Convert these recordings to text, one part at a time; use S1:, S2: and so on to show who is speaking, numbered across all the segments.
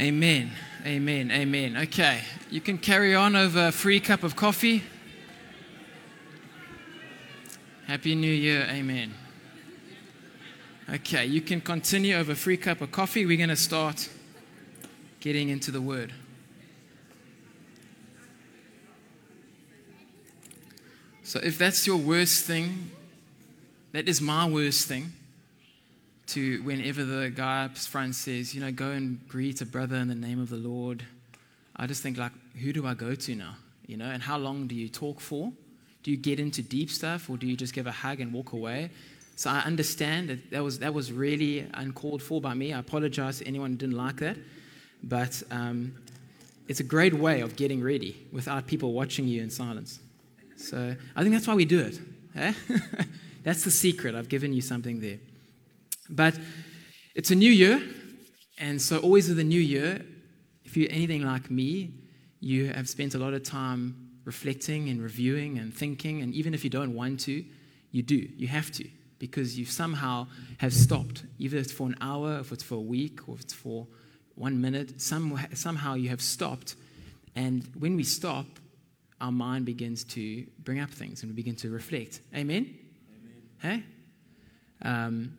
S1: Amen. Amen. Amen. Okay. You can carry on over a free cup of coffee. Happy New Year. Amen. Okay. You can continue over a free cup of coffee. We're going to start getting into the word. So, if that's your worst thing, that is my worst thing to whenever the guy up front says, you know, go and greet a brother in the name of the Lord, I just think, like, who do I go to now? You know, and how long do you talk for? Do you get into deep stuff or do you just give a hug and walk away? So I understand that that was, that was really uncalled for by me. I apologize to anyone who didn't like that. But um, it's a great way of getting ready without people watching you in silence. So I think that's why we do it. Eh? that's the secret. I've given you something there. But it's a new year, and so always with a new year, if you're anything like me, you have spent a lot of time reflecting and reviewing and thinking, and even if you don't want to, you do. You have to, because you somehow have stopped, either it's for an hour, if it's for a week, or if it's for one minute, some, somehow you have stopped. And when we stop, our mind begins to bring up things and we begin to reflect. Amen? Amen. Hey? Um,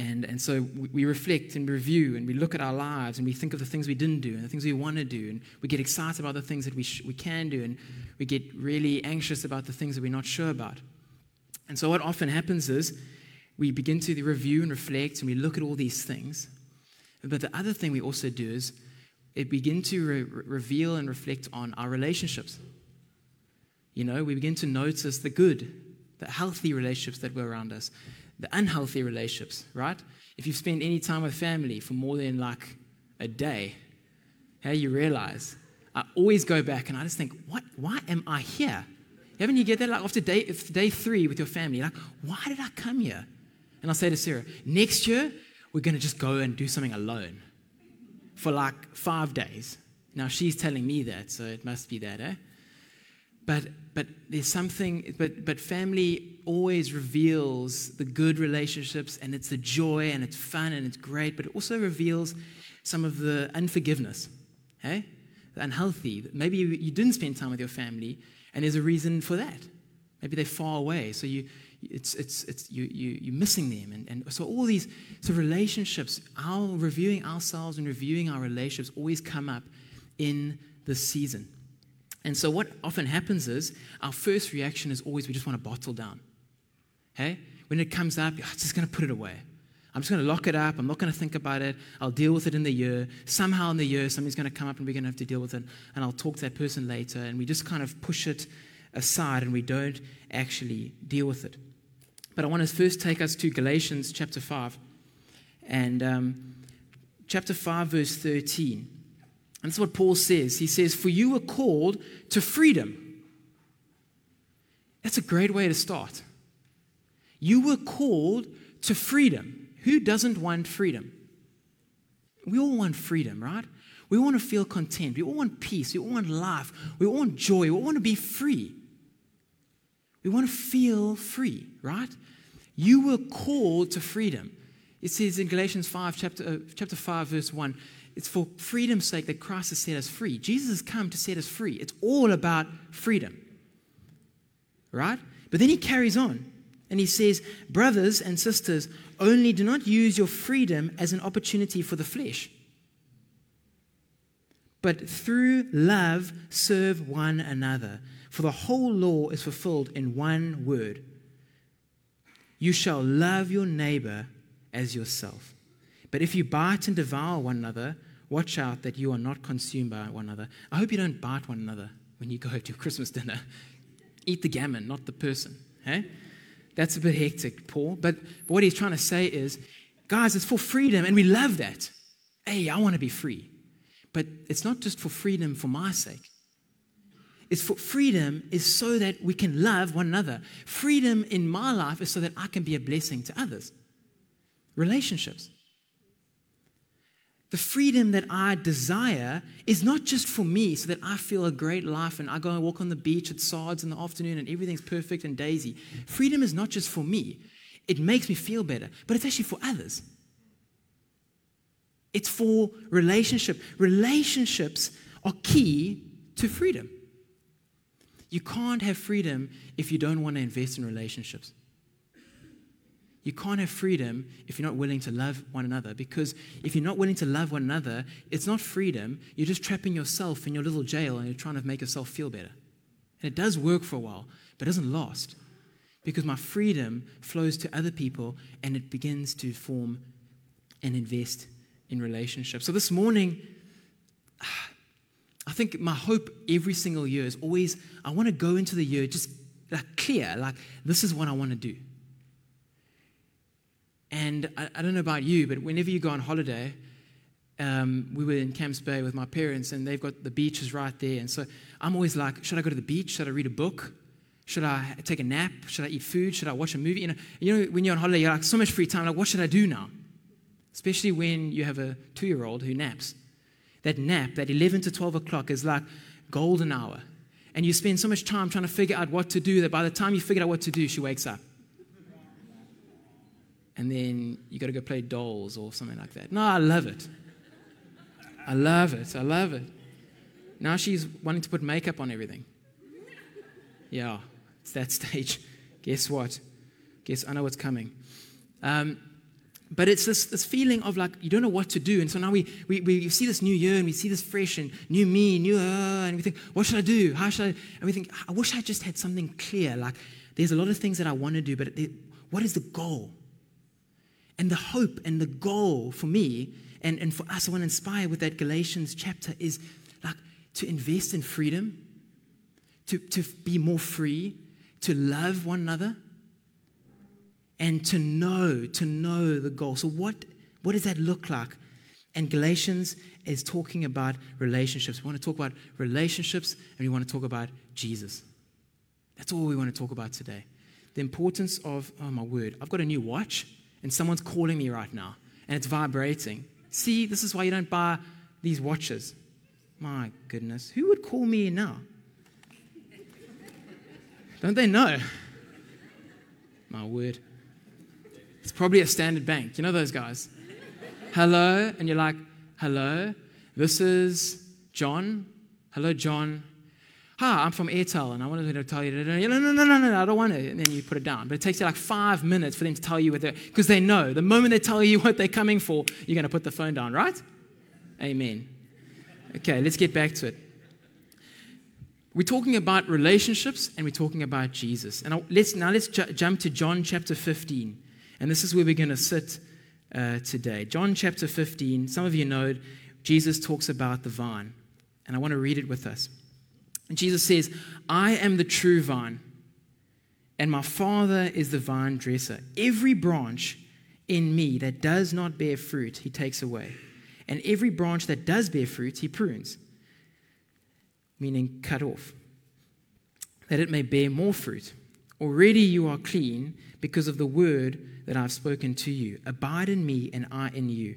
S1: and, and so we reflect and review and we look at our lives and we think of the things we didn't do and the things we want to do. And we get excited about the things that we, sh- we can do and we get really anxious about the things that we're not sure about. And so what often happens is we begin to review and reflect and we look at all these things. But the other thing we also do is it begin to re- reveal and reflect on our relationships. You know, we begin to notice the good, the healthy relationships that were around us the unhealthy relationships, right? If you've spent any time with family for more than like a day, how you realize, I always go back and I just think, what, why am I here? Haven't you get that? Like after day, day three with your family, like, why did I come here? And I'll say to Sarah, next year, we're going to just go and do something alone for like five days. Now she's telling me that, so it must be that, eh? But, but there's something, but, but family always reveals the good relationships and it's the joy and it's fun and it's great, but it also reveals some of the unforgiveness, hey? The unhealthy. Maybe you, didn't spend time with your family and there's a reason for that. Maybe they're far away, so you, it's, it's, it's, you, you, you're missing them. And, and so all these so relationships, our reviewing ourselves and reviewing our relationships always come up in the season. And so, what often happens is our first reaction is always we just want to bottle down. Hey? When it comes up, I'm just going to put it away. I'm just going to lock it up. I'm not going to think about it. I'll deal with it in the year. Somehow in the year, something's going to come up and we're going to have to deal with it. And I'll talk to that person later. And we just kind of push it aside and we don't actually deal with it. But I want to first take us to Galatians chapter 5. And um, chapter 5, verse 13. That's what Paul says. He says, For you were called to freedom. That's a great way to start. You were called to freedom. Who doesn't want freedom? We all want freedom, right? We want to feel content. We all want peace. We all want life. We all want joy. We all want to be free. We want to feel free, right? You were called to freedom. It says in Galatians 5, chapter, uh, chapter 5, verse 1, it's for freedom's sake that Christ has set us free. Jesus has come to set us free. It's all about freedom. Right? But then he carries on and he says, Brothers and sisters, only do not use your freedom as an opportunity for the flesh, but through love serve one another. For the whole law is fulfilled in one word You shall love your neighbor as yourself. But if you bite and devour one another, Watch out that you are not consumed by one another. I hope you don't bite one another when you go to Christmas dinner. Eat the gammon, not the person. Hey? That's a bit hectic, Paul. But, but what he's trying to say is, guys, it's for freedom, and we love that. Hey, I want to be free. But it's not just for freedom for my sake. It's for freedom is so that we can love one another. Freedom in my life is so that I can be a blessing to others. Relationships. The freedom that I desire is not just for me so that I feel a great life and I go and walk on the beach at SARDS in the afternoon and everything's perfect and daisy. Freedom is not just for me. It makes me feel better, but it's actually for others. It's for relationship. Relationships are key to freedom. You can't have freedom if you don't want to invest in relationships. You can't have freedom if you're not willing to love one another. Because if you're not willing to love one another, it's not freedom. You're just trapping yourself in your little jail and you're trying to make yourself feel better. And it does work for a while, but it doesn't last. Because my freedom flows to other people and it begins to form and invest in relationships. So this morning, I think my hope every single year is always I want to go into the year just like clear, like this is what I want to do. And I, I don't know about you, but whenever you go on holiday, um, we were in Camps Bay with my parents, and they've got the beaches right there. And so I'm always like, should I go to the beach? Should I read a book? Should I take a nap? Should I eat food? Should I watch a movie? You know, you know when you're on holiday, you're like so much free time. Like, what should I do now? Especially when you have a two-year-old who naps. That nap, that 11 to 12 o'clock, is like golden hour. And you spend so much time trying to figure out what to do that by the time you figure out what to do, she wakes up and then you got to go play dolls or something like that. No, I love it. I love it. I love it. Now she's wanting to put makeup on everything. Yeah, it's that stage. Guess what? Guess I know what's coming. Um, but it's this, this feeling of like you don't know what to do. And so now we, we, we see this new year and we see this fresh and new me, new uh, and we think, what should I do? How should I? And we think, I wish I just had something clear. Like there's a lot of things that I want to do, but it, what is the goal? And the hope and the goal for me and, and for us, I want to inspire with that Galatians chapter is like to invest in freedom, to, to be more free, to love one another, and to know, to know the goal. So, what, what does that look like? And Galatians is talking about relationships. We want to talk about relationships and we want to talk about Jesus. That's all we want to talk about today. The importance of, oh my word, I've got a new watch and someone's calling me right now and it's vibrating. See, this is why you don't buy these watches. My goodness, who would call me now? Don't they know? My word. It's probably a standard bank. You know those guys? Hello, and you're like, hello, this is John. Hello, John hi, I'm from Airtel and I wanted to tell you, no, no, no, no, no, I don't want it. And then you put it down. But it takes you like five minutes for them to tell you what they're, because they know the moment they tell you what they're coming for, you're going to put the phone down, right? Amen. Okay, let's get back to it. We're talking about relationships and we're talking about Jesus. And let's, now let's ju- jump to John chapter 15. And this is where we're going to sit uh, today. John chapter 15, some of you know Jesus talks about the vine. And I want to read it with us. And Jesus says, I am the true vine, and my Father is the vine dresser. Every branch in me that does not bear fruit, he takes away. And every branch that does bear fruit, he prunes, meaning cut off, that it may bear more fruit. Already you are clean because of the word that I've spoken to you. Abide in me, and I in you.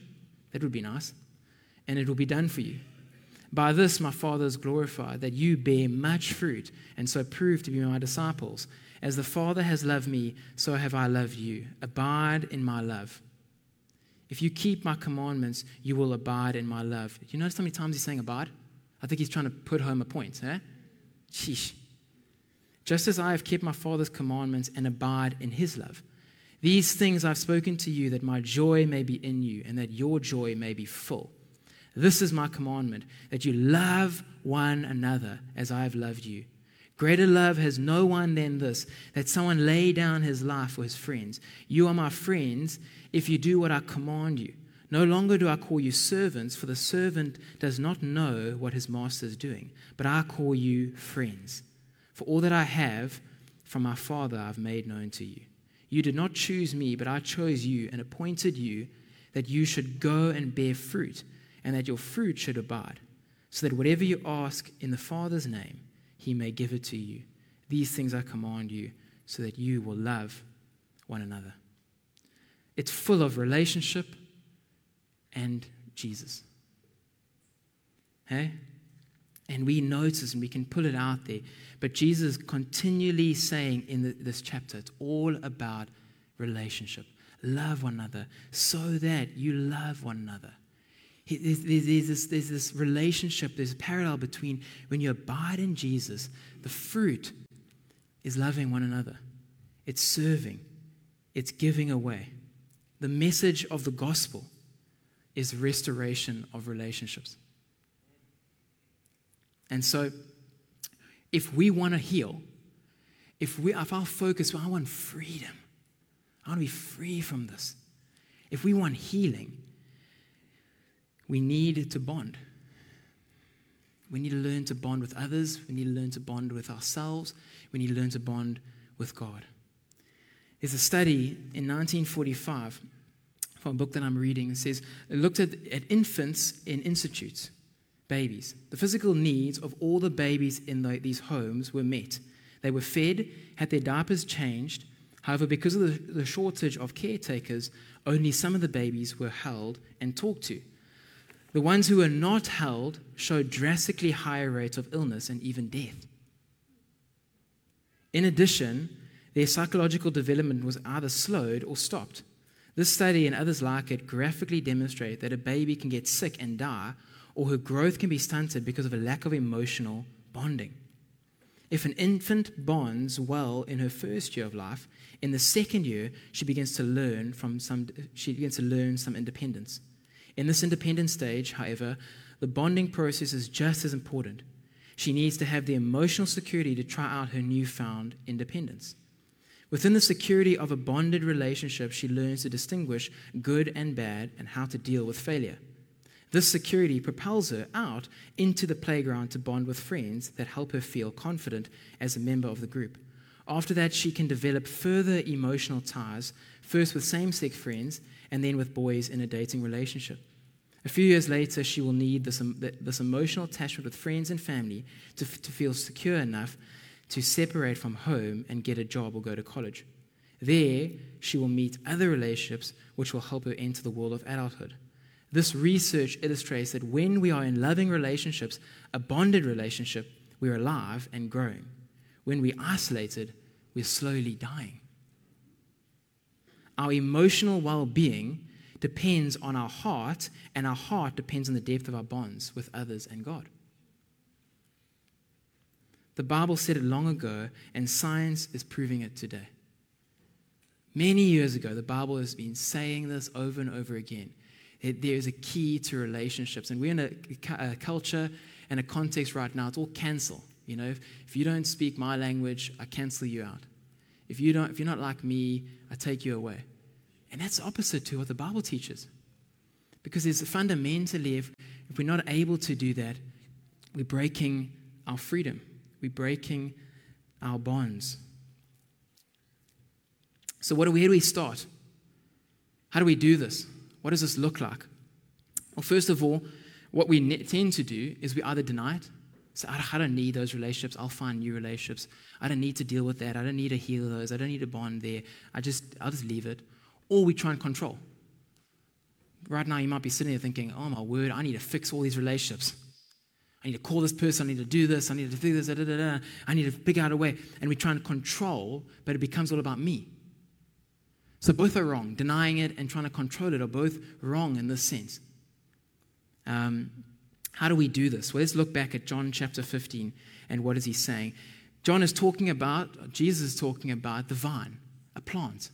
S1: that would be nice. And it will be done for you. By this my Father is glorified, that you bear much fruit, and so prove to be my disciples. As the Father has loved me, so have I loved you. Abide in my love. If you keep my commandments, you will abide in my love. You notice how many times he's saying abide? I think he's trying to put home a point, eh? Sheesh. Just as I have kept my Father's commandments and abide in his love. These things I've spoken to you, that my joy may be in you, and that your joy may be full. This is my commandment, that you love one another as I have loved you. Greater love has no one than this, that someone lay down his life for his friends. You are my friends if you do what I command you. No longer do I call you servants, for the servant does not know what his master is doing, but I call you friends. For all that I have from my Father I've made known to you. You did not choose me, but I chose you and appointed you that you should go and bear fruit, and that your fruit should abide, so that whatever you ask in the Father's name, he may give it to you. These things I command you, so that you will love one another. It's full of relationship and Jesus. Hey? And we notice and we can pull it out there. But Jesus continually saying in the, this chapter, it's all about relationship. Love one another so that you love one another. There's, there's, this, there's this relationship, there's a parallel between when you abide in Jesus, the fruit is loving one another, it's serving, it's giving away. The message of the gospel is restoration of relationships. And so, if we want to heal, if, we, if our focus, well, I want freedom, I want to be free from this. If we want healing, we need to bond. We need to learn to bond with others. We need to learn to bond with ourselves. We need to learn to bond with God. There's a study in 1945 from a book that I'm reading. It says it looked at, at infants in institutes babies. The physical needs of all the babies in the, these homes were met. They were fed, had their diapers changed. However, because of the, the shortage of caretakers, only some of the babies were held and talked to. The ones who were not held showed drastically higher rates of illness and even death. In addition, their psychological development was either slowed or stopped. This study and others like it graphically demonstrate that a baby can get sick and die or her growth can be stunted because of a lack of emotional bonding. If an infant bonds well in her first year of life, in the second year she begins to learn from some she begins to learn some independence. In this independent stage, however, the bonding process is just as important. She needs to have the emotional security to try out her newfound independence. Within the security of a bonded relationship, she learns to distinguish good and bad and how to deal with failure. This security propels her out into the playground to bond with friends that help her feel confident as a member of the group. After that, she can develop further emotional ties, first with same sex friends and then with boys in a dating relationship. A few years later, she will need this, this emotional attachment with friends and family to, to feel secure enough to separate from home and get a job or go to college. There, she will meet other relationships which will help her enter the world of adulthood. This research illustrates that when we are in loving relationships, a bonded relationship, we're alive and growing. When we're isolated, we're slowly dying. Our emotional well being depends on our heart, and our heart depends on the depth of our bonds with others and God. The Bible said it long ago, and science is proving it today. Many years ago, the Bible has been saying this over and over again it, there is a key to relationships. And we're in a, a, culture and a context right now, it's all cancel. You know, if, if you don't speak my language, I cancel you out. If, you don't, if you're not like me, I take you away. And that's opposite to what the Bible teaches. Because there's a fundamentally, if, if we're not able to do that, we're breaking our freedom, we're breaking our bonds. So, what do we, where do we start? How do we do this? What does this look like? Well, first of all, what we tend to do is we either deny it. So I don't need those relationships. I'll find new relationships. I don't need to deal with that. I don't need to heal those. I don't need to bond there. I just, I'll just leave it. Or we try and control. Right now, you might be sitting there thinking, oh my word, I need to fix all these relationships. I need to call this person. I need to do this. I need to do this. Da, da, da, I need to figure out a way. And we try and control, but it becomes all about me. So both are wrong. Denying it and trying to control it are both wrong in this sense. Um, how do we do this? Well, let's look back at John chapter 15 and what is he saying? John is talking about, Jesus is talking about the vine, a plant.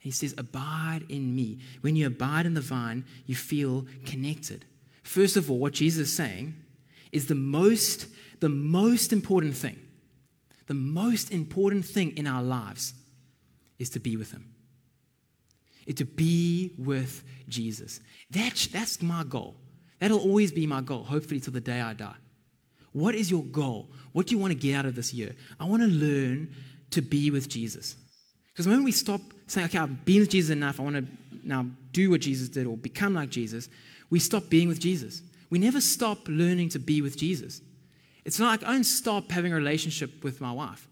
S1: He says, Abide in me. When you abide in the vine, you feel connected. First of all, what Jesus is saying is the most, the most important thing, the most important thing in our lives is to be with Him is to be with Jesus. That's, that's my goal. That'll always be my goal, hopefully, till the day I die. What is your goal? What do you want to get out of this year? I want to learn to be with Jesus. Because when we stop saying, okay, I've been with Jesus enough, I want to now do what Jesus did or become like Jesus, we stop being with Jesus. We never stop learning to be with Jesus. It's not like I don't stop having a relationship with my wife.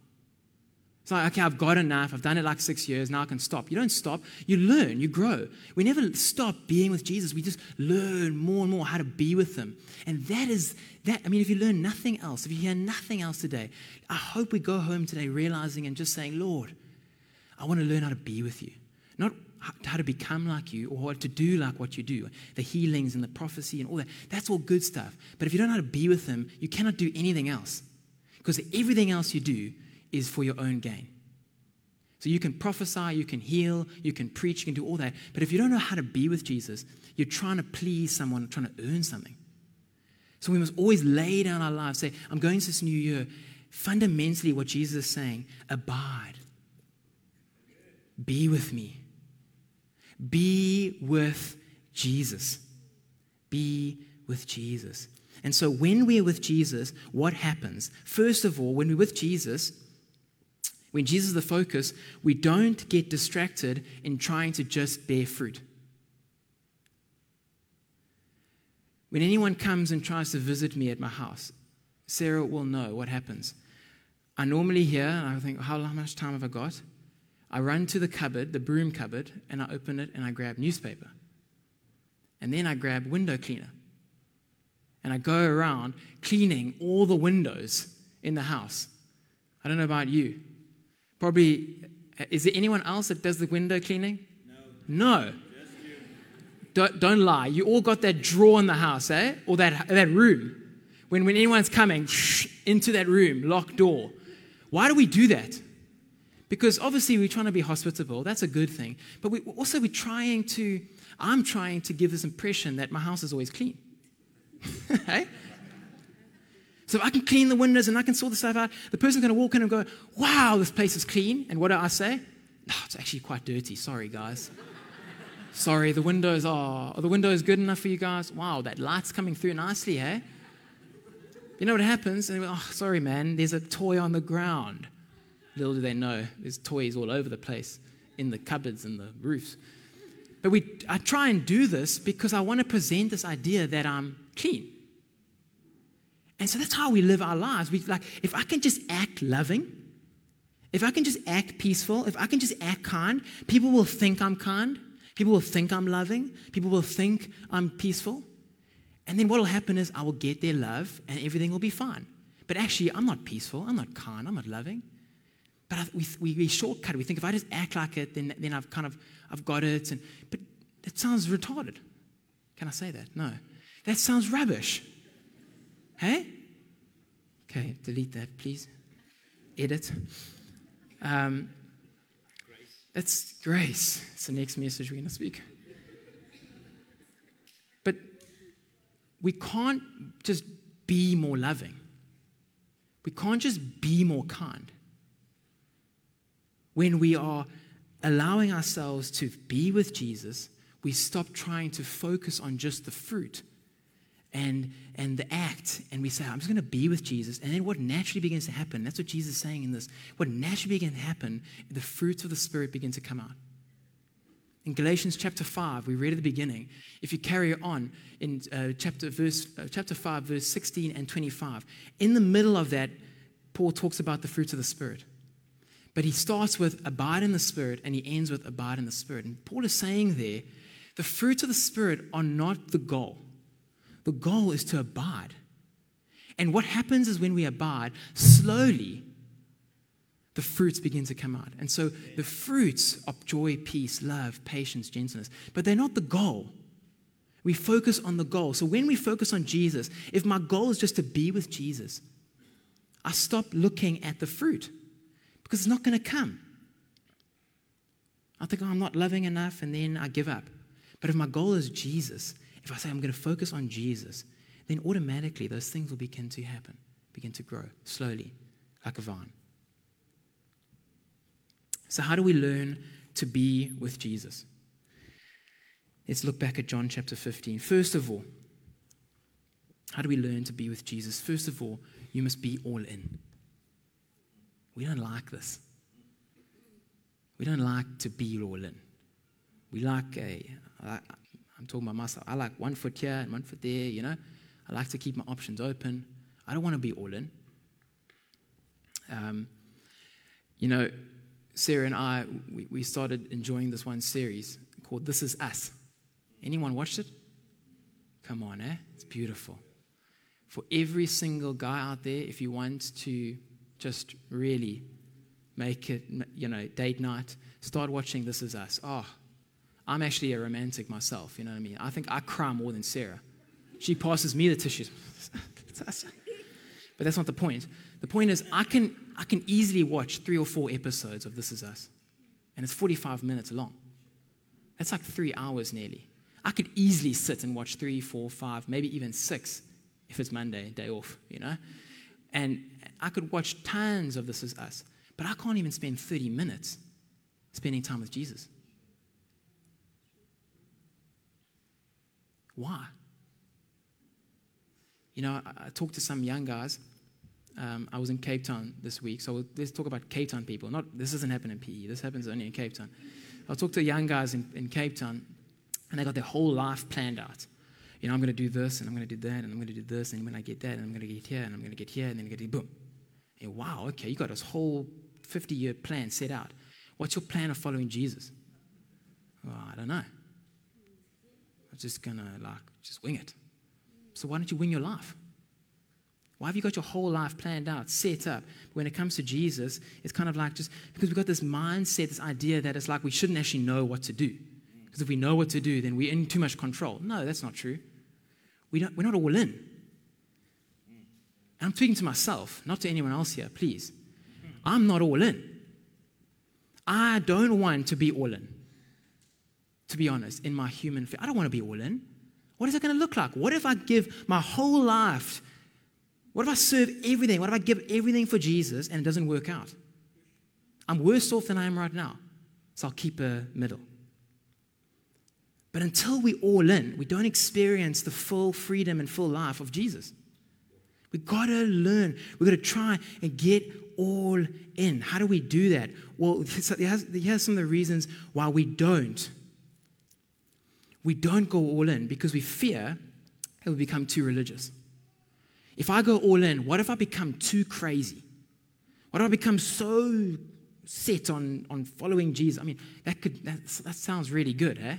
S1: It's like, okay, I've got enough. I've done it like six years. Now I can stop. You don't stop. You learn. You grow. We never stop being with Jesus. We just learn more and more how to be with Him. And that is that. I mean, if you learn nothing else, if you hear nothing else today, I hope we go home today realizing and just saying, Lord, I want to learn how to be with you. Not how to become like you or to do like what you do. The healings and the prophecy and all that. That's all good stuff. But if you don't know how to be with Him, you cannot do anything else. Because everything else you do is for your own gain. So you can prophesy, you can heal, you can preach, you can do all that. But if you don't know how to be with Jesus, you're trying to please someone, trying to earn something. So we must always lay down our lives, say, I'm going to this new year. Fundamentally, what Jesus is saying, abide. Be with me. Be with Jesus. Be with Jesus. And so when we're with Jesus, what happens? First of all, when we're with Jesus, when Jesus is the focus, we don't get distracted in trying to just bear fruit. When anyone comes and tries to visit me at my house, Sarah will know what happens. I normally hear, and I think, how much time have I got? I run to the cupboard, the broom cupboard, and I open it and I grab newspaper. And then I grab window cleaner. And I go around cleaning all the windows in the house. I don't know about you. Probably, is there anyone else that does the window cleaning? No. No. Don't, don't lie. You all got that drawer in the house, eh? Or that, that room. When, when anyone's coming into that room, locked door. Why do we do that? Because obviously we're trying to be hospitable. That's a good thing. But we also we're trying to, I'm trying to give this impression that my house is always clean. hey? So I can clean the windows and I can sort the stuff out. The person's going to walk in and go, wow, this place is clean. And what do I say? No, it's actually quite dirty. Sorry, guys. Sorry, the windows are, are the windows good enough for you guys? Wow, that light's coming through nicely, eh? You know what happens? And oh, sorry, man, there's a toy on the ground. Little do they know, there's toys all over the place in the cupboards and the roofs. But we, I try and do this because I want to present this idea that I'm clean. And so that's how we live our lives. We like, if I can just act loving, if I can just act peaceful, if I can just act kind, people will think I'm kind. People will think I'm loving. People will think I'm peaceful. And then what will happen is I will get their love and everything will be fine. But actually, I'm not peaceful. I'm not kind. I'm not loving. But I, we, we, we shortcut. We think if I just act like it, then, then I've kind of I've got it. And, but it sounds retarded. Can I say that? No. That sounds rubbish. Hey? Okay, delete that, please. Edit. Um, that's grace. It's the next message we're going to speak. But we can't just be more loving. We can't just be more kind. When we are allowing ourselves to be with Jesus, we stop trying to focus on just the fruit and, and the act, and we say, I'm just going to be with Jesus. And then what naturally begins to happen, that's what Jesus is saying in this, what naturally begins to happen, the fruits of the Spirit begin to come out. In Galatians chapter 5, we read at the beginning, if you carry on in uh, chapter, verse, uh, chapter 5, verse 16 and 25, in the middle of that, Paul talks about the fruits of the Spirit. But he starts with abide in the Spirit and he ends with abide in the Spirit. And Paul is saying there, the fruits of the Spirit are not the goal. The goal is to abide. And what happens is when we abide, slowly the fruits begin to come out. And so the fruits of joy, peace, love, patience, gentleness, but they're not the goal. We focus on the goal. So when we focus on Jesus, if my goal is just to be with Jesus, I stop looking at the fruit because it's not going to come. I think, oh, I'm not loving enough, and then I give up. But if my goal is Jesus, if I say I'm going to focus on Jesus, then automatically those things will begin to happen, begin to grow slowly, like a vine. So, how do we learn to be with Jesus? Let's look back at John chapter 15. First of all, how do we learn to be with Jesus? First of all, you must be all in. We don't like this. We don't like to be all in. We like a, I'm talking about myself. I like one foot here and one foot there, you know. I like to keep my options open. I don't want to be all in. Um, you know, Sarah and I, we, we started enjoying this one series called This Is Us. Anyone watched it? Come on, eh? It's beautiful. For every single guy out there, if you want to just really make it, you know, date night, start watching This Is Us. Oh, I'm actually a romantic myself, you know what I mean? I think I cry more than Sarah. She passes me the tissues. but that's not the point. The point is, I can, I can easily watch three or four episodes of This Is Us, and it's 45 minutes long. That's like three hours nearly. I could easily sit and watch three, four, five, maybe even six if it's Monday, day off, you know? And I could watch tons of This Is Us, but I can't even spend 30 minutes spending time with Jesus. Why? You know, I, I talked to some young guys. Um, I was in Cape Town this week, so let's talk about Cape Town people. Not this doesn't happen in PE. This happens only in Cape Town. I talked to young guys in, in Cape Town, and they got their whole life planned out. You know, I'm going to do this, and I'm going to do that, and I'm going to do this, and when I get that, and I'm going to get here, and I'm going to get here, and then get boom. And wow, okay, you got this whole 50 year plan set out. What's your plan of following Jesus? Well, I don't know. Just to like just wing it. So why don't you wing your life? Why have you got your whole life planned out, set up? When it comes to Jesus, it's kind of like just because we've got this mindset, this idea that it's like we shouldn't actually know what to do. Because if we know what to do, then we're in too much control. No, that's not true. We don't, we're not all in. And I'm speaking to myself, not to anyone else here, please. I'm not all in. I don't want to be all in, to be honest, in my human faith. I don't want to be all in. What is it going to look like? What if I give my whole life? What if I serve everything? What if I give everything for Jesus and it doesn't work out? I'm worse off than I am right now. So I'll keep a middle. But until we all in, we don't experience the full freedom and full life of Jesus. We got to learn. We got to try and get all in. How do we do that? Well, here's some of the reasons why we don't. We don't go all in because we fear it will become too religious. If I go all in, what if I become too crazy? What if I become so set on, on following Jesus? I mean, that could that, that sounds really good, eh?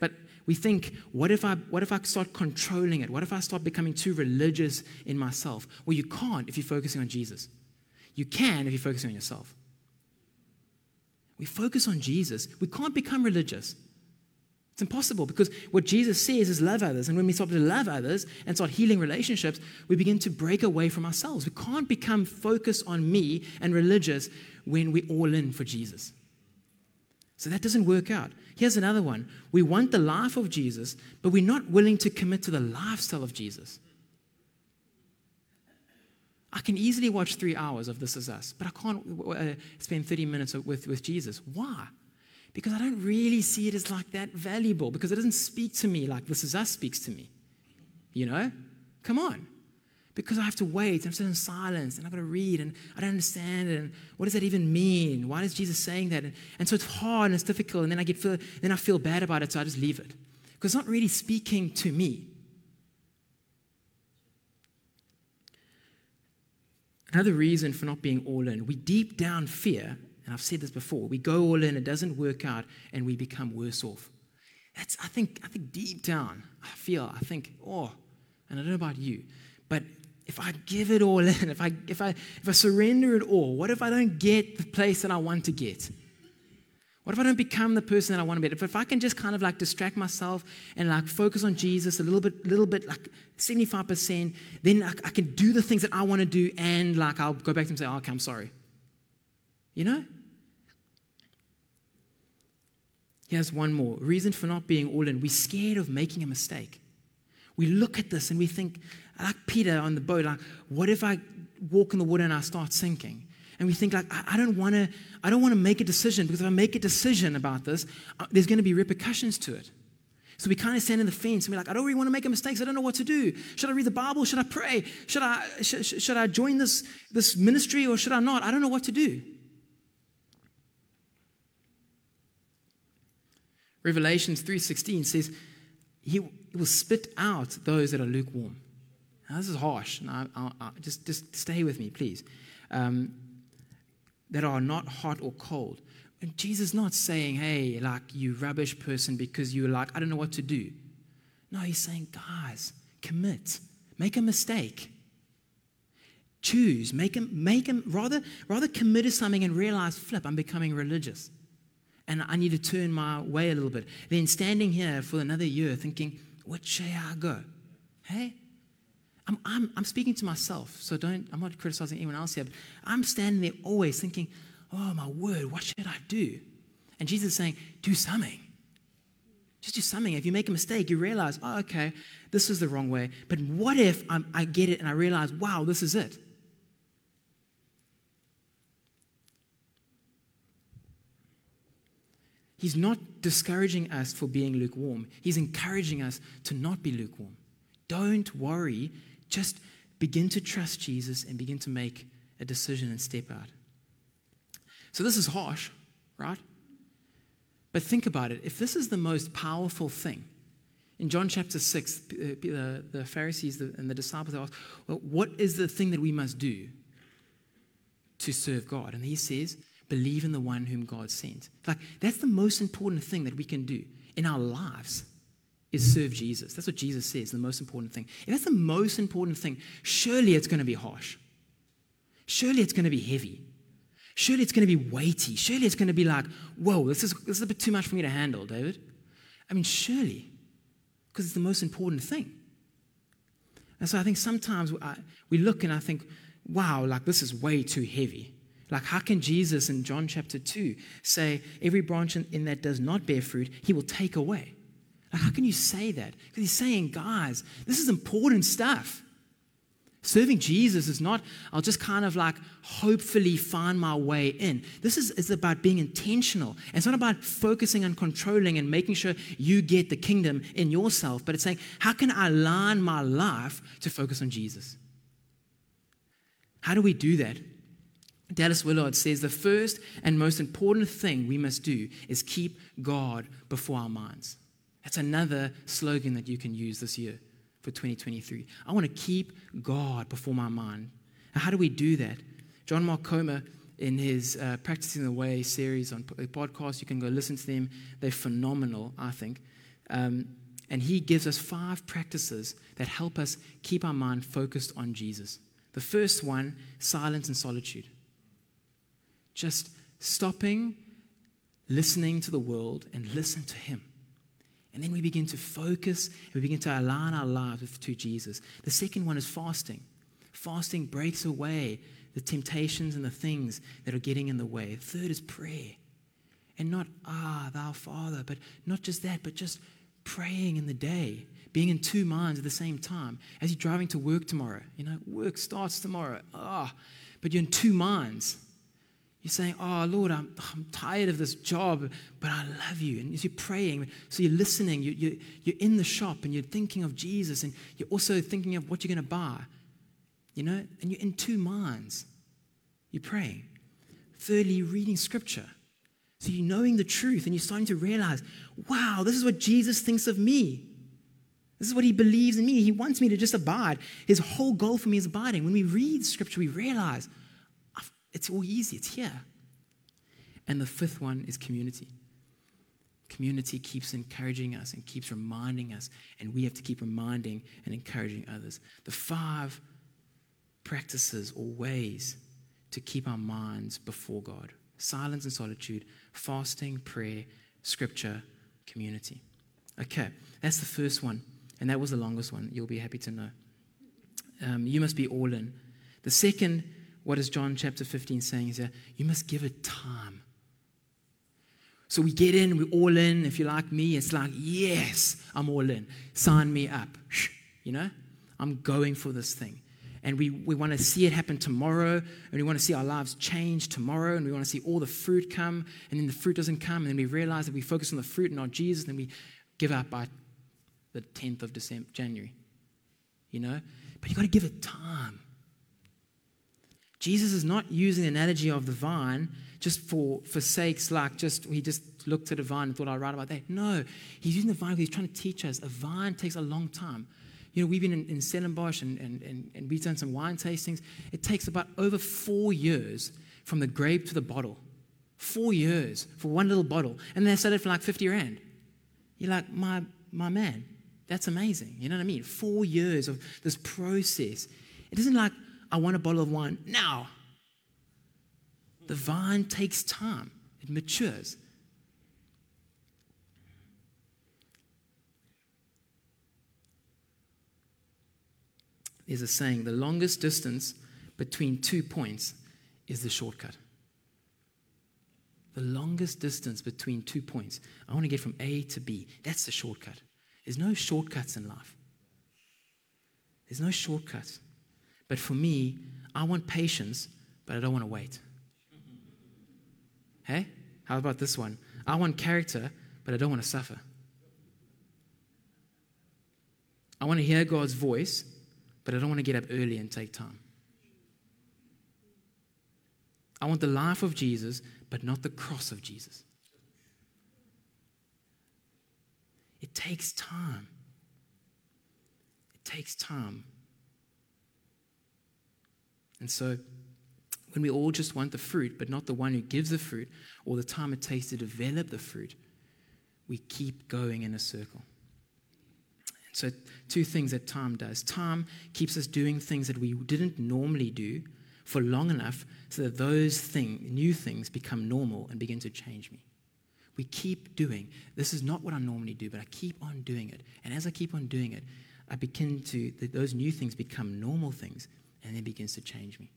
S1: But we think, what if I what if I start controlling it? What if I start becoming too religious in myself? Well, you can't if you're focusing on Jesus. You can if you're focusing on yourself. We focus on Jesus. We can't become religious. It's impossible because what Jesus says is love others. And when we start to love others and start healing relationships, we begin to break away from ourselves. We can't become focused on me and religious when we're all in for Jesus. So that doesn't work out. Here's another one. We want the life of Jesus, but we're not willing to commit to the lifestyle of Jesus. I can easily watch three hours of This Is Us, but I can't uh, spend 30 minutes with, with Jesus. Why? Because I don't really see it as like that valuable, because it doesn't speak to me like This Is Us speaks to me. You know? Come on. Because I have to wait and sit in silence and I've got to read and I don't understand. And what does that even mean? Why is Jesus saying that? And, and so it's hard and it's difficult. And then I get feel, then I feel bad about it, so I just leave it. Because it's not really speaking to me. Another reason for not being all in, we deep down fear, and I've said this before, we go all in, it doesn't work out, and we become worse off. That's, I think, I think deep down, I feel, I think, oh, and I don't know about you, but if I give it all in, if I, if I, if I surrender it all, what if I don't get the place that I want to get? What if I don't become the person that I want to be? If, if I can just kind of like distract myself and like focus on Jesus a little bit, little bit, like 75%, then I, I can do the things that I want to do and like I'll go back to him and say, oh, okay, I'm sorry. You know? Here's one more reason for not being all in. We're scared of making a mistake. We look at this and we think, like Peter on the boat, like, what if I walk in the water and I start sinking? and we think like i, don't want to i don't want to make a decision because if i make a decision about this uh, there's going to be repercussions to it so we kind of stand in the fence and we're like i don't really want to make a mistake so i don't know what to do should i read the bible should i pray should i should, should i join this this ministry or should i not i don't know what to do Revelations 3:16 says he, will spit out those that are lukewarm. Now, this is harsh. And I, I, I, just, just stay with me, please. Um, that are not hot or cold. And Jesus is not saying, hey, like you rubbish person because you're like, I don't know what to do. No, he's saying, guys, commit. Make a mistake. Choose. Make him, make him rather, rather commit to something and realize, flip, I'm becoming religious. And I need to turn my way a little bit. Then standing here for another year thinking, which way I go? Hey? I'm, I'm, I'm speaking to myself, so don't, I'm not criticizing anyone else here, but I'm standing there always thinking, oh my word, what should I do? And Jesus is saying, do something. Just do something. If you make a mistake, you realize, oh, okay, this is the wrong way. But what if I'm, I get it and I realize, wow, this is it? He's not discouraging us for being lukewarm. He's encouraging us to not be lukewarm. Don't worry. Just begin to trust Jesus and begin to make a decision and step out. So, this is harsh, right? But think about it. If this is the most powerful thing, in John chapter 6, the, uh, uh, the Pharisees and the disciples ask, well, What is the thing that we must do to serve God? And he says, Believe in the one whom God sent. Like, that's the most important thing that we can do in our lives is serve Jesus. That's what Jesus says, the most important thing. If that's the most important thing, surely it's going to be harsh. Surely it's going to be heavy. Surely it's going to be weighty. Surely it's going to be like, whoa, this is, this is a bit too much for me to handle, David. I mean, surely, because it's the most important thing. And so I think sometimes we look and I think, wow, like this is way too heavy. Like, how can Jesus in John chapter 2 say, every branch in, that does not bear fruit, he will take away? Like, how can you say that? Because he's saying, guys, this is important stuff. Serving Jesus is not, I'll just kind of like hopefully find my way in. This is, is about being intentional. It's not about focusing on controlling and making sure you get the kingdom in yourself, but it's saying, how can I align my life to focus on Jesus? How do we do that? Dallas Willard says the first and most important thing we must do is keep God before our minds. That's another slogan that you can use this year for 2023. I want to keep God before my mind. Now, how do we do that? John Mark Comer, in his uh, Practicing the Way series on podcast, you can go listen to them. They're phenomenal, I think. Um, and he gives us five practices that help us keep our mind focused on Jesus. The first one, silence and solitude. Just stopping, listening to the world, and listen to him. And then we begin to focus and we begin to align our lives with to Jesus. The second one is fasting. Fasting breaks away the temptations and the things that are getting in the way. Third is prayer. And not, ah, thou Father, but not just that, but just praying in the day, being in two minds at the same time. As you're driving to work tomorrow, you know, work starts tomorrow, ah, but you're in two minds. You're saying, Oh, Lord, I'm, I'm tired of this job, but I love you. And as you're praying, so you're listening, you, you, you're in the shop and you're thinking of Jesus and you're also thinking of what you're going to buy, you know, and you're in two minds. You're praying. Thirdly, you're reading scripture. So you're knowing the truth and you're starting to realize, wow, this is what Jesus thinks of me. This is what he believes in me. He wants me to just abide. His whole goal for me is abiding. When we read scripture, we realize, it's all easy, it's here. And the fifth one is community. Community keeps encouraging us and keeps reminding us, and we have to keep reminding and encouraging others. The five practices or ways to keep our minds before God silence and solitude, fasting, prayer, scripture, community. Okay, that's the first one, and that was the longest one. You'll be happy to know. Um, you must be all in. The second what is John chapter 15 saying is that you must give it time. So we get in, we're all in. If you're like me, it's like, yes, I'm all in. Sign me up. You know, I'm going for this thing. And we, we want to see it happen tomorrow, and we want to see our lives change tomorrow, and we want to see all the fruit come, and then the fruit doesn't come, and then we realize that we focus on the fruit and not Jesus, and then we give up by the 10th of December, January. You know? But you got to give it time. Jesus is not using the analogy of the vine just for, for sakes, like just he just looked at a vine and thought I'll write about that. No, he's using the vine because he's trying to teach us a vine takes a long time. You know, we've been in, in Stellenbosch and, and, and, and we've done some wine tastings. It takes about over four years from the grape to the bottle. Four years for one little bottle. And they sell it for like 50 rand. You're like, my, my man, that's amazing. You know what I mean? Four years of this process. It isn't like, I want a bottle of wine now. The vine takes time, it matures. There's a saying the longest distance between two points is the shortcut. The longest distance between two points. I want to get from A to B. That's the shortcut. There's no shortcuts in life. There's no shortcuts. But for me, I want patience, but I don't want to wait. Hey? How about this one? I want character, but I don't want to suffer. I want to hear God's voice, but I don't want to get up early and take time. I want the life of Jesus, but not the cross of Jesus. It takes time. It takes time. And so, when we all just want the fruit, but not the one who gives the fruit, or the time it takes to develop the fruit, we keep going in a circle. So, two things that time does time keeps us doing things that we didn't normally do for long enough so that those thing, new things become normal and begin to change me. We keep doing. This is not what I normally do, but I keep on doing it. And as I keep on doing it, I begin to, those new things become normal things, and it begins to change me.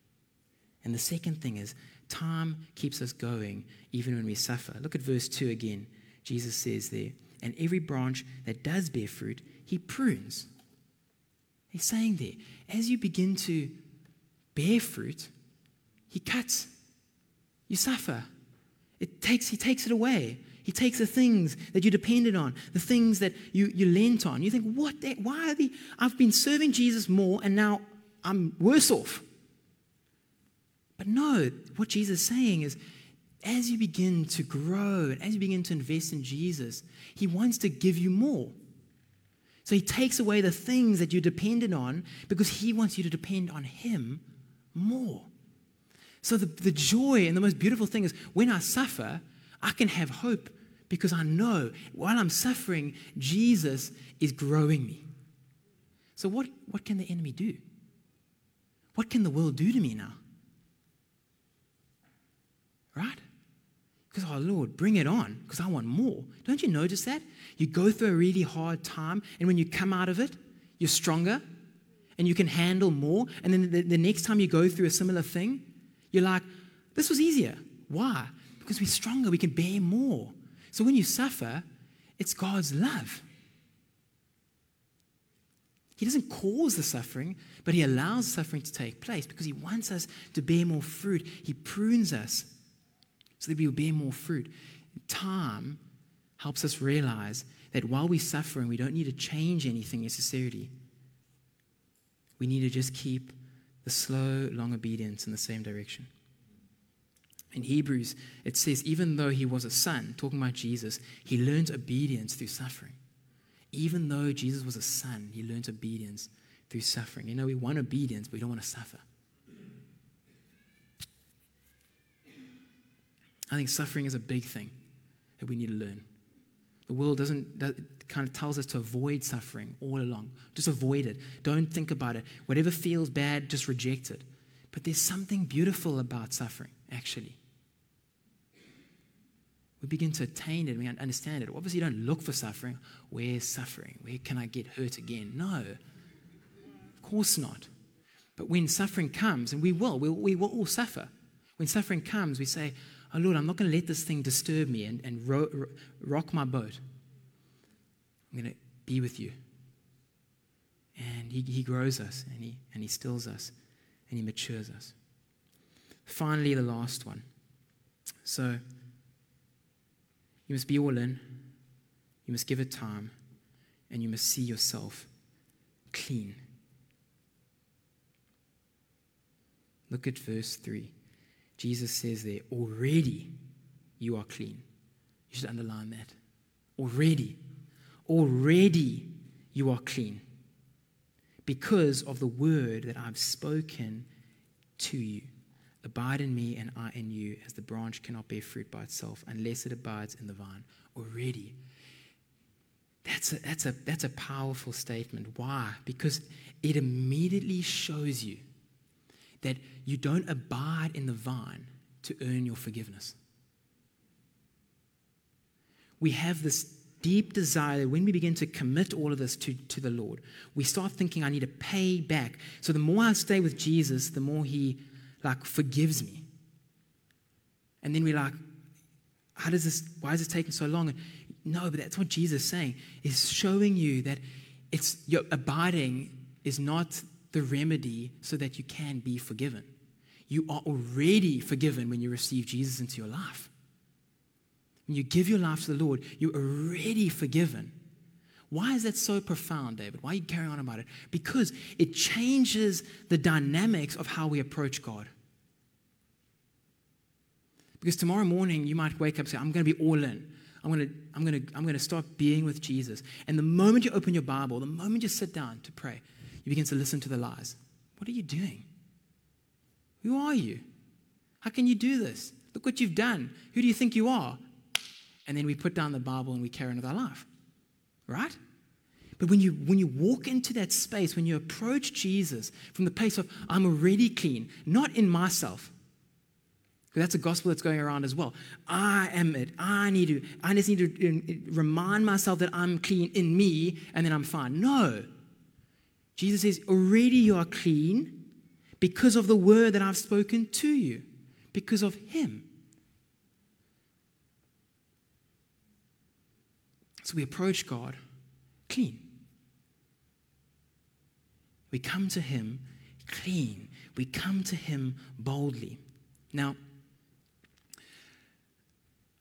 S1: And the second thing is, time keeps us going even when we suffer. Look at verse 2 again. Jesus says there, and every branch that does bear fruit, he prunes. He's saying there, as you begin to bear fruit, he cuts. You suffer. It takes, he takes it away. He takes the things that you depended on, the things that you, you lent on. You think, what? The, why are the? I've been serving Jesus more, and now I'm worse off. But no, what Jesus is saying is, as you begin to grow and as you begin to invest in Jesus, He wants to give you more. So he takes away the things that you depended on because he wants you to depend on him more. So the, the joy and the most beautiful thing is when I suffer, I can have hope because I know while I'm suffering, Jesus is growing me. So, what, what can the enemy do? What can the world do to me now? Right? Because, oh Lord, bring it on, because I want more. Don't you notice that? You go through a really hard time, and when you come out of it, you're stronger and you can handle more. And then the, the next time you go through a similar thing, you're like, this was easier. Why? Because we're stronger, we can bear more. So when you suffer, it's God's love. He doesn't cause the suffering, but He allows suffering to take place because He wants us to bear more fruit. He prunes us so that we will bear more fruit. Time helps us realize that while we're suffering, we don't need to change anything necessarily. We need to just keep the slow, long obedience in the same direction. In Hebrews, it says, even though he was a son, talking about Jesus, he learned obedience through suffering. Even though Jesus was a son, he learned obedience through suffering. You know, we want obedience, but we don't want to suffer. I think suffering is a big thing that we need to learn. The world doesn't, that kind of tells us to avoid suffering all along. Just avoid it. Don't think about it. Whatever feels bad, just reject it. But there's something beautiful about suffering, actually. We begin to attain it, we understand it. Obviously, you don't look for suffering. Where's suffering? Where can I get hurt again? No, of course not. But when suffering comes, and we will, we we will all suffer. When suffering comes, we say, oh Lord, I'm not going to let this thing disturb me and, and ro- ro- rock my boat. I'm going to be with you. And he, he grows us and he, and he stills us and he matures us. Finally, the last one. So, you must be all in, you must give it time, and you must see yourself clean. Look at verse 3. Jesus says there, already you are clean. You should underline that. Already. Already you are clean because of the word that I've spoken to you. Abide in me and I in you, as the branch cannot bear fruit by itself unless it abides in the vine. Already. That's a, that's a, that's a powerful statement. Why? Because it immediately shows you that you don't abide in the vine to earn your forgiveness. We have this deep desire that when we begin to commit all of this to, to the Lord, we start thinking, I need to pay back. So the more I stay with Jesus, the more He like forgives me. And then we're like, how does this, why is this taking so long? And no, but that's what Jesus is saying, is showing you that it's your abiding is not the remedy so that you can be forgiven. You are already forgiven when you receive Jesus into your life. When you give your life to the Lord, you're already forgiven. Why is that so profound, David? Why are you carrying on about it? Because it changes the dynamics of how we approach God. Because tomorrow morning you might wake up and say, I'm going to be all in. I'm going to, I'm going to, I'm going to start being with Jesus. And the moment you open your Bible, the moment you sit down to pray, you begin to listen to the lies. What are you doing? Who are you? How can you do this? Look what you've done. Who do you think you are? and then we put down the Bible and we carry on with our life. Right? But when you, when you walk into that space, when you approach Jesus from the place of, I'm already clean, not in myself, because that's a gospel that's going around as well. I am it. I need to, I just need to uh, remind myself that I'm clean in me and then I'm fine. No. Jesus says, already you are clean because of the word that I've spoken to you, because of Him. So we approach God clean. We come to Him clean. We come to Him boldly. Now,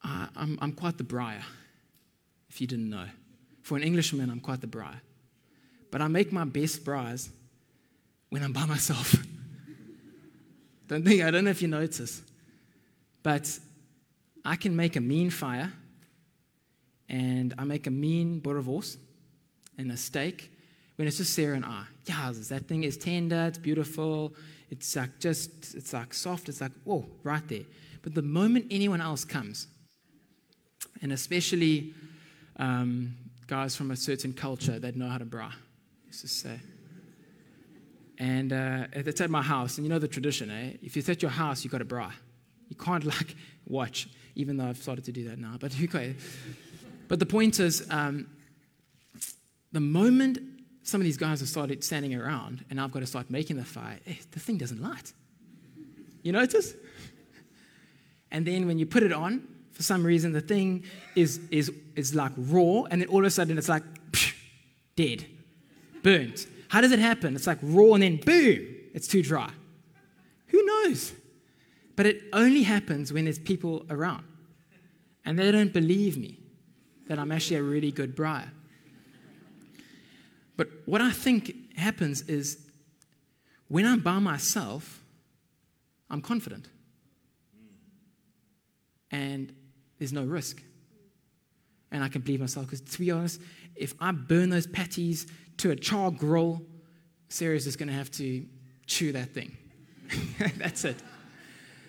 S1: I, I'm, I'm quite the braaier, if you didn't know. For an Englishman, I'm quite the braaier. But I make my best briars when I'm by myself. don't think, I don't know if you notice, but I can make a mean fire and I make a mean boerewors and a steak when it's just Sarah and I. Yeah, that thing is tender, it's beautiful, it's like just, it's like soft, it's like, whoa, right there. But the moment anyone else comes, and especially um, guys from a certain culture that know how to braai, let's just say. And uh, it's at my house, and you know the tradition, eh? If it's at your house, you got a braai. You can't like watch, even though I've started to do that now. But okay. But the point is, um, the moment some of these guys have started standing around and I've got to start making the fire, eh, the thing doesn't light. You notice? And then when you put it on, for some reason, the thing is, is, is like raw, and then all of a sudden it's like psh, dead, burnt. How does it happen? It's like raw, and then boom, it's too dry. Who knows? But it only happens when there's people around, and they don't believe me that I'm actually a really good braaier. But what I think happens is when I'm by myself, I'm confident. And there's no risk. And I can believe myself because, to be honest, if I burn those patties to a char grill, Sarah's just going to have to chew that thing. That's it.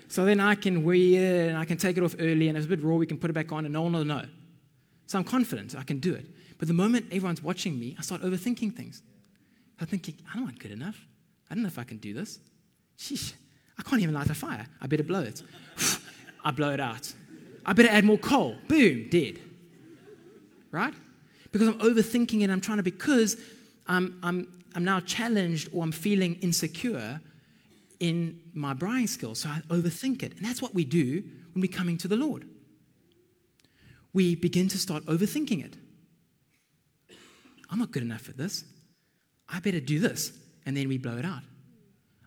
S1: So then I can wear it and I can take it off early, and if it's a bit raw, we can put it back on, and no one will know. So I'm confident I can do it. But the moment everyone's watching me, I start overthinking things. I'm thinking, I don't want good enough. I don't know if I can do this. Sheesh, I can't even light a fire. I better blow it. I blow it out. I better add more coal. Boom, dead. Right? Because I'm overthinking it. I'm trying to, because I'm, I'm, I'm now challenged or I'm feeling insecure in my brain skills. So I overthink it. And that's what we do when we're coming to the Lord we begin to start overthinking it. I'm not good enough for this. I better do this. And then we blow it out.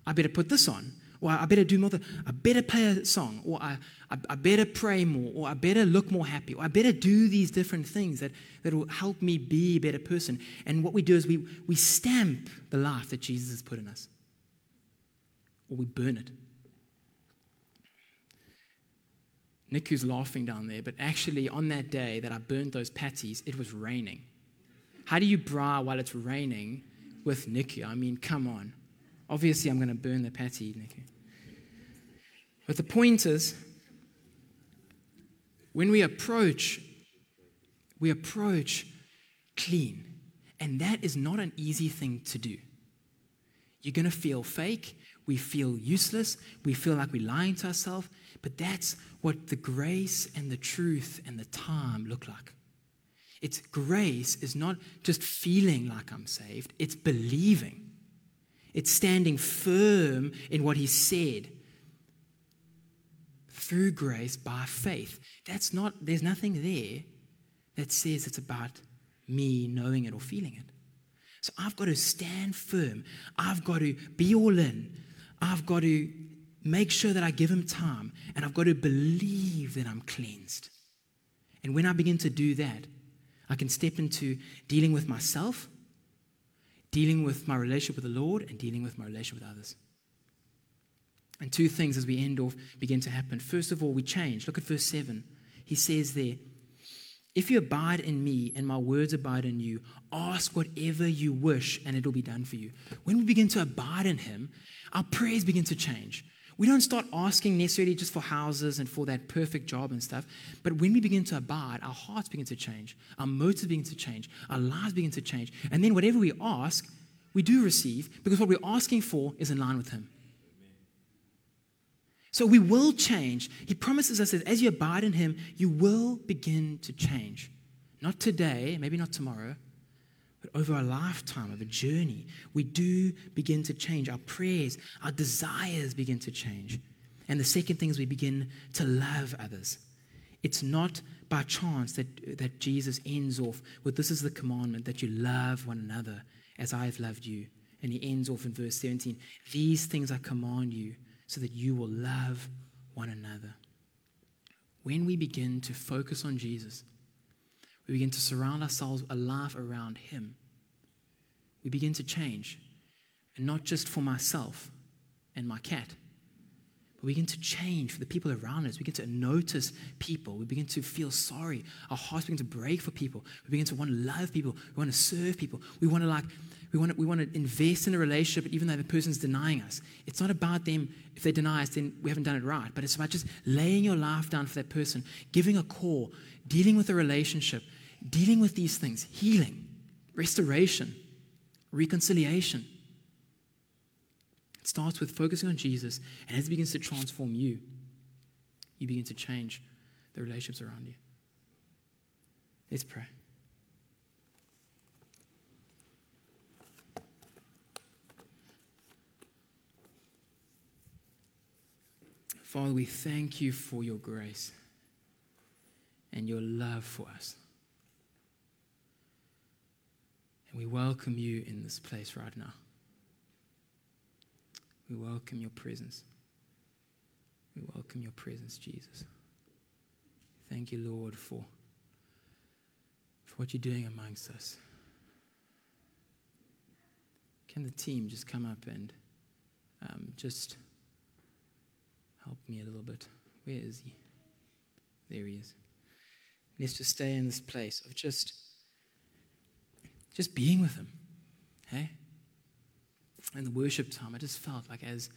S1: I better put this on. Or I better do more. I better play a song. Or I, I, I, better pray more. Or I better look more happy. Or I better do these different things that, that will help me be a better person. And what we do is we, we stamp the life that Jesus has put in us. or we burn it. Nick, who's laughing down there, but actually, on that day that I burned those patties, it was raining. How do you braai while it's raining with Nicky? I mean, come on. Obviously, I'm going to burn the patty, Nicky. But the point is, when we approach, we approach clean. And that is not an easy thing to do. You're going to feel fake. We feel useless. We feel like we're lying to ourselves. But that's what the grace and the truth and the time look like. It's grace is not just feeling like I'm saved, it's believing. It's standing firm in what he said through grace by faith. That's not, there's nothing there that says it's about me knowing it or feeling it. So I've got to stand firm. I've got to be all in. I've got to make sure that I give him time. And I've got to believe that I'm cleansed. And when I begin to do that, I can step into dealing with myself, dealing with my relationship with the Lord, and dealing with my relationship with others. And two things as we end off begin to happen. First of all, we change. Look at verse 7. He says there, If you abide in me and my words abide in you, ask whatever you wish and it'll be done for you. When we begin to abide in him, our prayers begin to change. We don't start asking necessarily just for houses and for that perfect job and stuff. But when we begin to abide, our hearts begin to change, our motives begin to change, our lives begin to change. And then whatever we ask, we do receive because what we're asking for is in line with Him. So we will change. He promises us that as you abide in Him, you will begin to change. Not today, maybe not tomorrow, but over a lifetime of a journey, we do begin to change. Our prayers, our desires begin to change. And the second thing is we begin to love others. It's not by chance that, that Jesus ends off with this is the commandment that you love one another as I have loved you. And he ends off in verse 17 These things I command you so that you will love one another. When we begin to focus on Jesus, we begin to surround ourselves a life around Him. We begin to change. And not just for myself and my cat, but we begin to change for the people around us. We begin to notice people. We begin to feel sorry. Our hearts begin to break for people. We begin to want to love people. We want to serve people. We want to like, we want to, we want to invest in a relationship even though the person's denying us. It's not about them. If they deny us, then we haven't done it right. But it's about just laying your life down for that person, giving a call, dealing with a relationship, dealing with these things, healing, restoration, reconciliation. It starts with focusing on Jesus, and as it begins to transform you, you begin to change the relationships around you. Let's pray. Father, we thank you for your grace and your love for us. And we welcome you in this place right now. We welcome your presence. We welcome your presence, Jesus. Thank you, Lord, for, for what you're doing amongst us. Can the team just come up and um, just help me a little bit? Where is he? There he is. Let's just stay in this place of just just being with Him. Hey? And the worship time, I just felt like as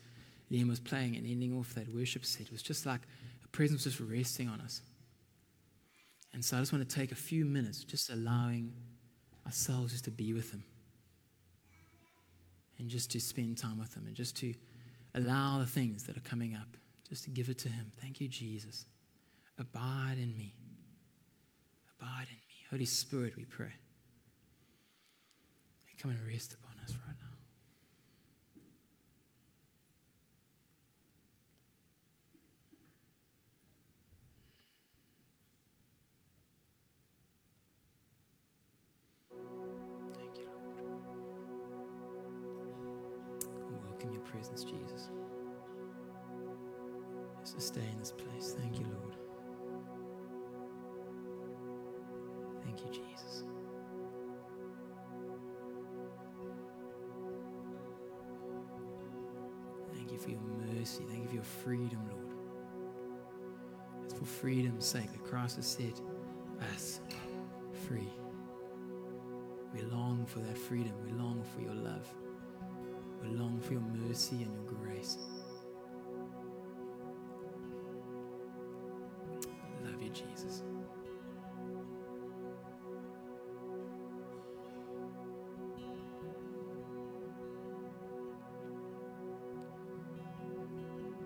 S1: Liam was playing and ending off that worship set, it was just like a presence just resting on us. And so I just want to take a few minutes just allowing ourselves just to be with Him and just to spend time with Him and just to allow the things that are coming up, just to give it to Him. Thank you, Jesus. Abide in me. Abide in me. Holy Spirit, we pray. Come and rest upon us right now. Thank you, Lord. We welcome your presence, Jesus. Just stay in this place. Thank you, Lord. Thank you, Jesus. For your mercy. Thank you for your freedom, Lord. It's for freedom's sake that Christ has set us free. We long for that freedom. We long for your love. We long for your mercy and your grace.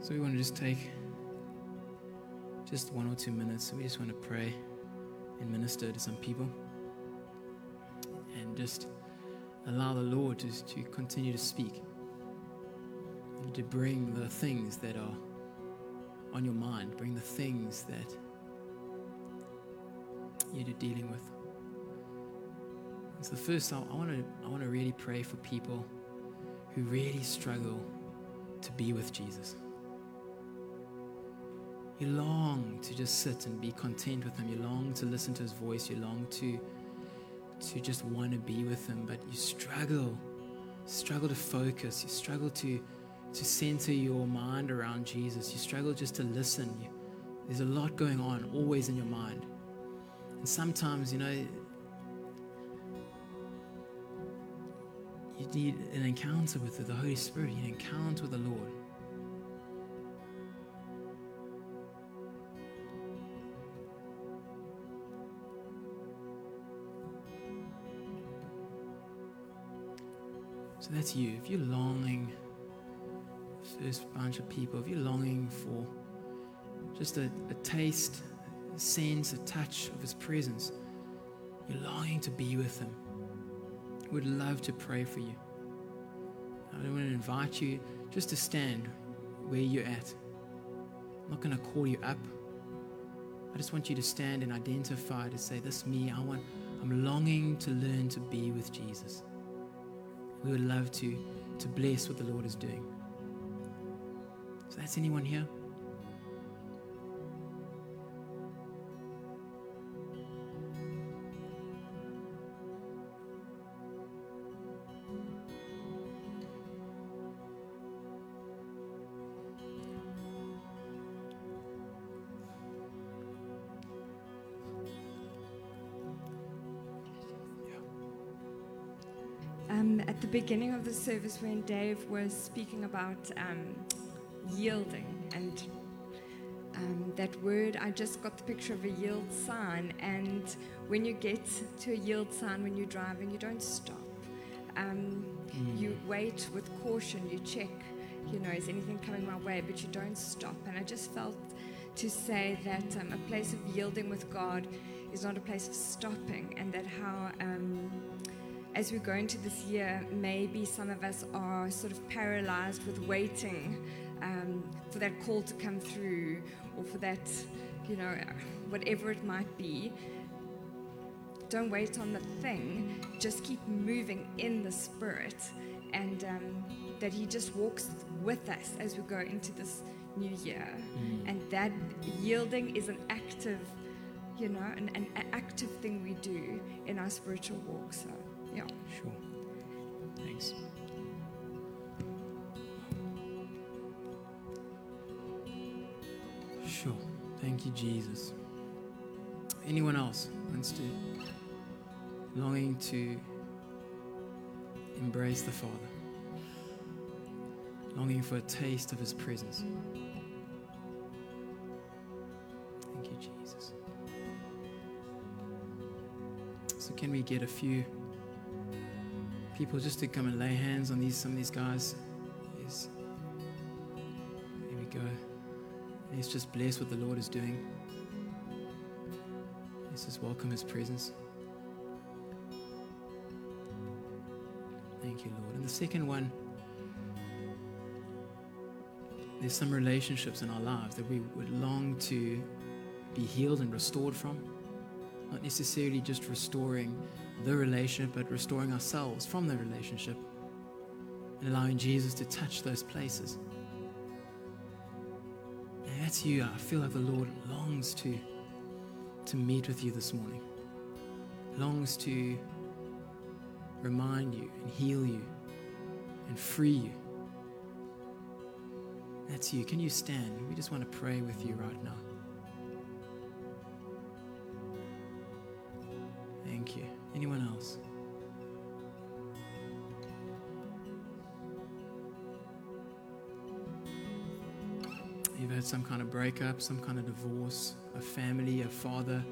S1: So we want to just take just one or two minutes. We just want to pray and minister to some people and just allow the Lord to, to continue to speak and to bring the things that are on your mind, bring the things that you're dealing with. So first, I want to I want to really pray for people who really struggle to be with Jesus. You long to just sit and be content with Him. You long to listen to His voice. You long to to just want to be with Him, but you struggle, struggle to focus. You struggle to to center your mind around Jesus. You struggle just to listen. You, there's a lot going on always in your mind, and sometimes you know you need an encounter with the Holy Spirit. You need an encounter with the Lord. So that's you. If you're longing, first bunch of people, if you're longing for just a, a taste, a sense, a touch of His presence, you're longing to be with Him. We'd love to pray for you. I want to invite you just to stand where you're at. I'm not going to call you up. I just want you to stand and identify to say, This me. I want I'm longing to learn to be with Jesus. We would love to, to bless what the Lord is doing. So that's anyone here?
S2: Beginning of the service, when Dave was speaking about um, yielding and um, that word, I just got the picture of a yield sign. And when you get to a yield sign when you're driving, you don't stop. Um, You wait with caution, you check, you know, is anything coming my way, but you don't stop. And I just felt to say that um, a place of yielding with God is not a place of stopping, and that how. Um, as we go into this year, maybe some of us are sort of paralyzed with waiting um, for that call to come through or for that, you know, whatever it might be. Don't wait on the thing, just keep moving in the Spirit, and um, that He just walks with us as we go into this new year. And that yielding is an active, you know, an, an active thing we do in our spiritual walk. So, yeah.
S1: Sure. Thanks. Sure. Thank you, Jesus. Anyone else wants to, longing to embrace the Father, longing for a taste of His presence? Thank you, Jesus. So, can we get a few? People just to come and lay hands on these some of these guys. Yes. We go. Let's just bless what the Lord is doing. Let's just welcome His presence. Thank you, Lord. And the second one, there's some relationships in our lives that we would long to be healed and restored from. Not necessarily just restoring the relationship, but restoring ourselves from the relationship and allowing Jesus to touch those places. And that's you. I feel like the Lord longs to, to meet with you this morning, longs to remind you and heal you and free you. That's you. Can you stand? We just want to pray with you right now. You've had some kind of breakup, some kind of divorce, a family, a father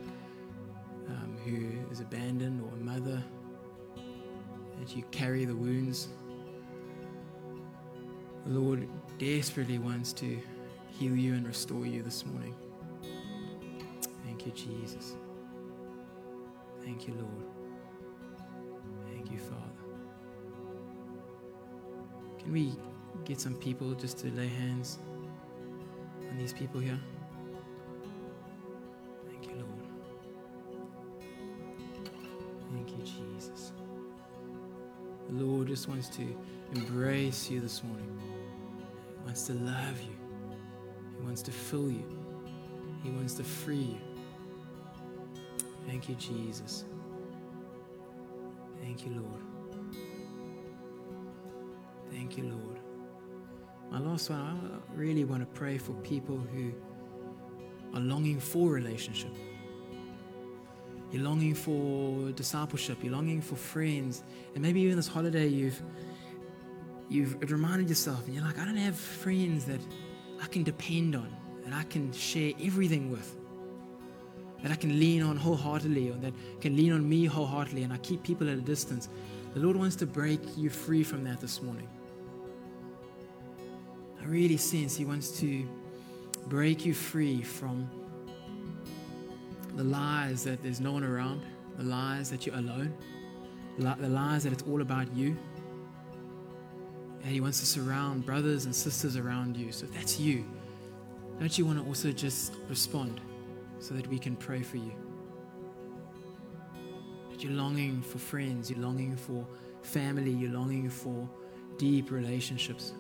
S1: um, who is abandoned, or a mother, that you carry the wounds. The Lord desperately wants to heal you and restore you this morning. Thank you, Jesus. Thank you, Lord. Thank you, Father. Can we get some people just to lay hands on these people here? Thank you, Lord. Thank you, Jesus. The Lord just wants to embrace you this morning. He wants to love you. He wants to fill you. He wants to free you. Thank you, Jesus. Thank you, Lord. Last one, I really want to pray for people who are longing for relationship. You're longing for discipleship. You're longing for friends. And maybe even this holiday, you've you've reminded yourself, and you're like, I don't have friends that I can depend on, that I can share everything with, that I can lean on wholeheartedly, or that can lean on me wholeheartedly, and I keep people at a distance. The Lord wants to break you free from that this morning. I really sense He wants to break you free from the lies that there's no one around, the lies that you're alone, the lies that it's all about you. And He wants to surround brothers and sisters around you. So if that's you, don't you want to also just respond so that we can pray for you? That you're longing for friends, you're longing for family, you're longing for deep relationships.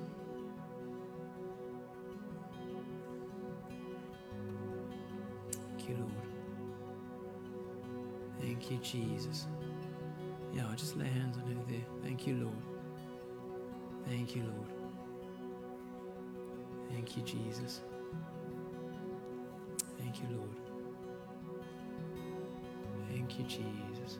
S1: Thank you, Jesus. Yeah, I'll just lay hands on her there. Thank you, Lord. Thank you, Lord. Thank you, Jesus. Thank you, Lord. Thank you, Jesus.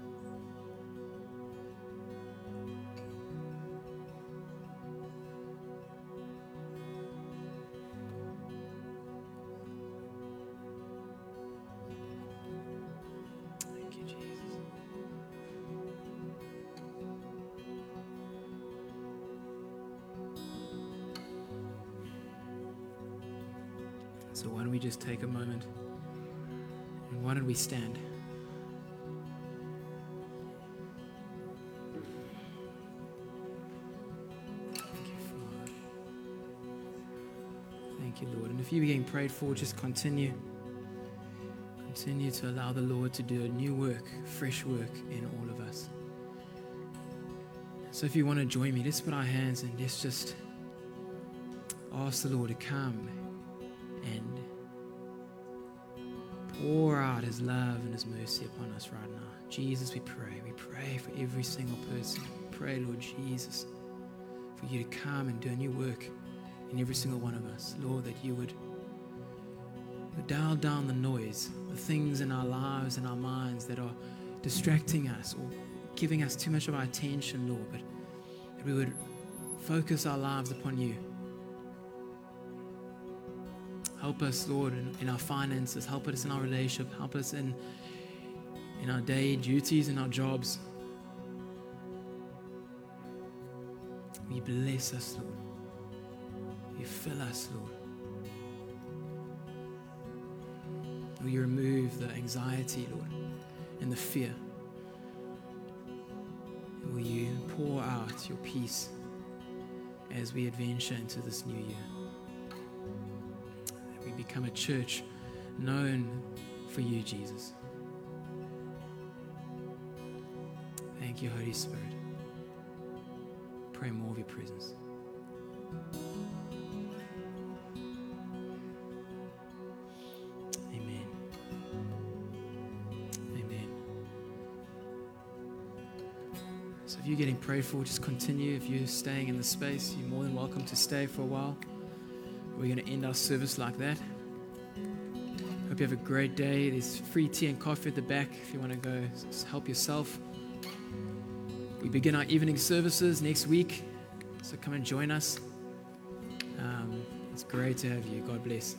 S1: Just take a moment and why don't we stand? Thank you, Father. Thank you, Lord. And if you're getting prayed for, just continue. Continue to allow the Lord to do a new work, fresh work in all of us. So if you want to join me, let's put our hands and let's just ask the Lord to come out his love and his mercy upon us right now. Jesus, we pray. We pray for every single person. Pray, Lord Jesus, for you to come and do a new work in every single one of us. Lord, that you would dial down the noise, the things in our lives and our minds that are distracting us or giving us too much of our attention, Lord, but that we would focus our lives upon you. Help us, Lord, in, in our finances. Help us in our relationship. Help us in, in our day duties and our jobs. You bless us, Lord. You fill us, Lord. Will you remove the anxiety, Lord, and the fear? Will you pour out your peace as we adventure into this new year? Become a church known for you, Jesus. Thank you, Holy Spirit. Pray more of your presence. Amen. Amen. So if you're getting prayed for, just continue. If you're staying in the space, you're more than welcome to stay for a while. We're going to end our service like that. Hope you have a great day. There's free tea and coffee at the back if you want to go help yourself. We begin our evening services next week, so come and join us. Um, it's great to have you. God bless.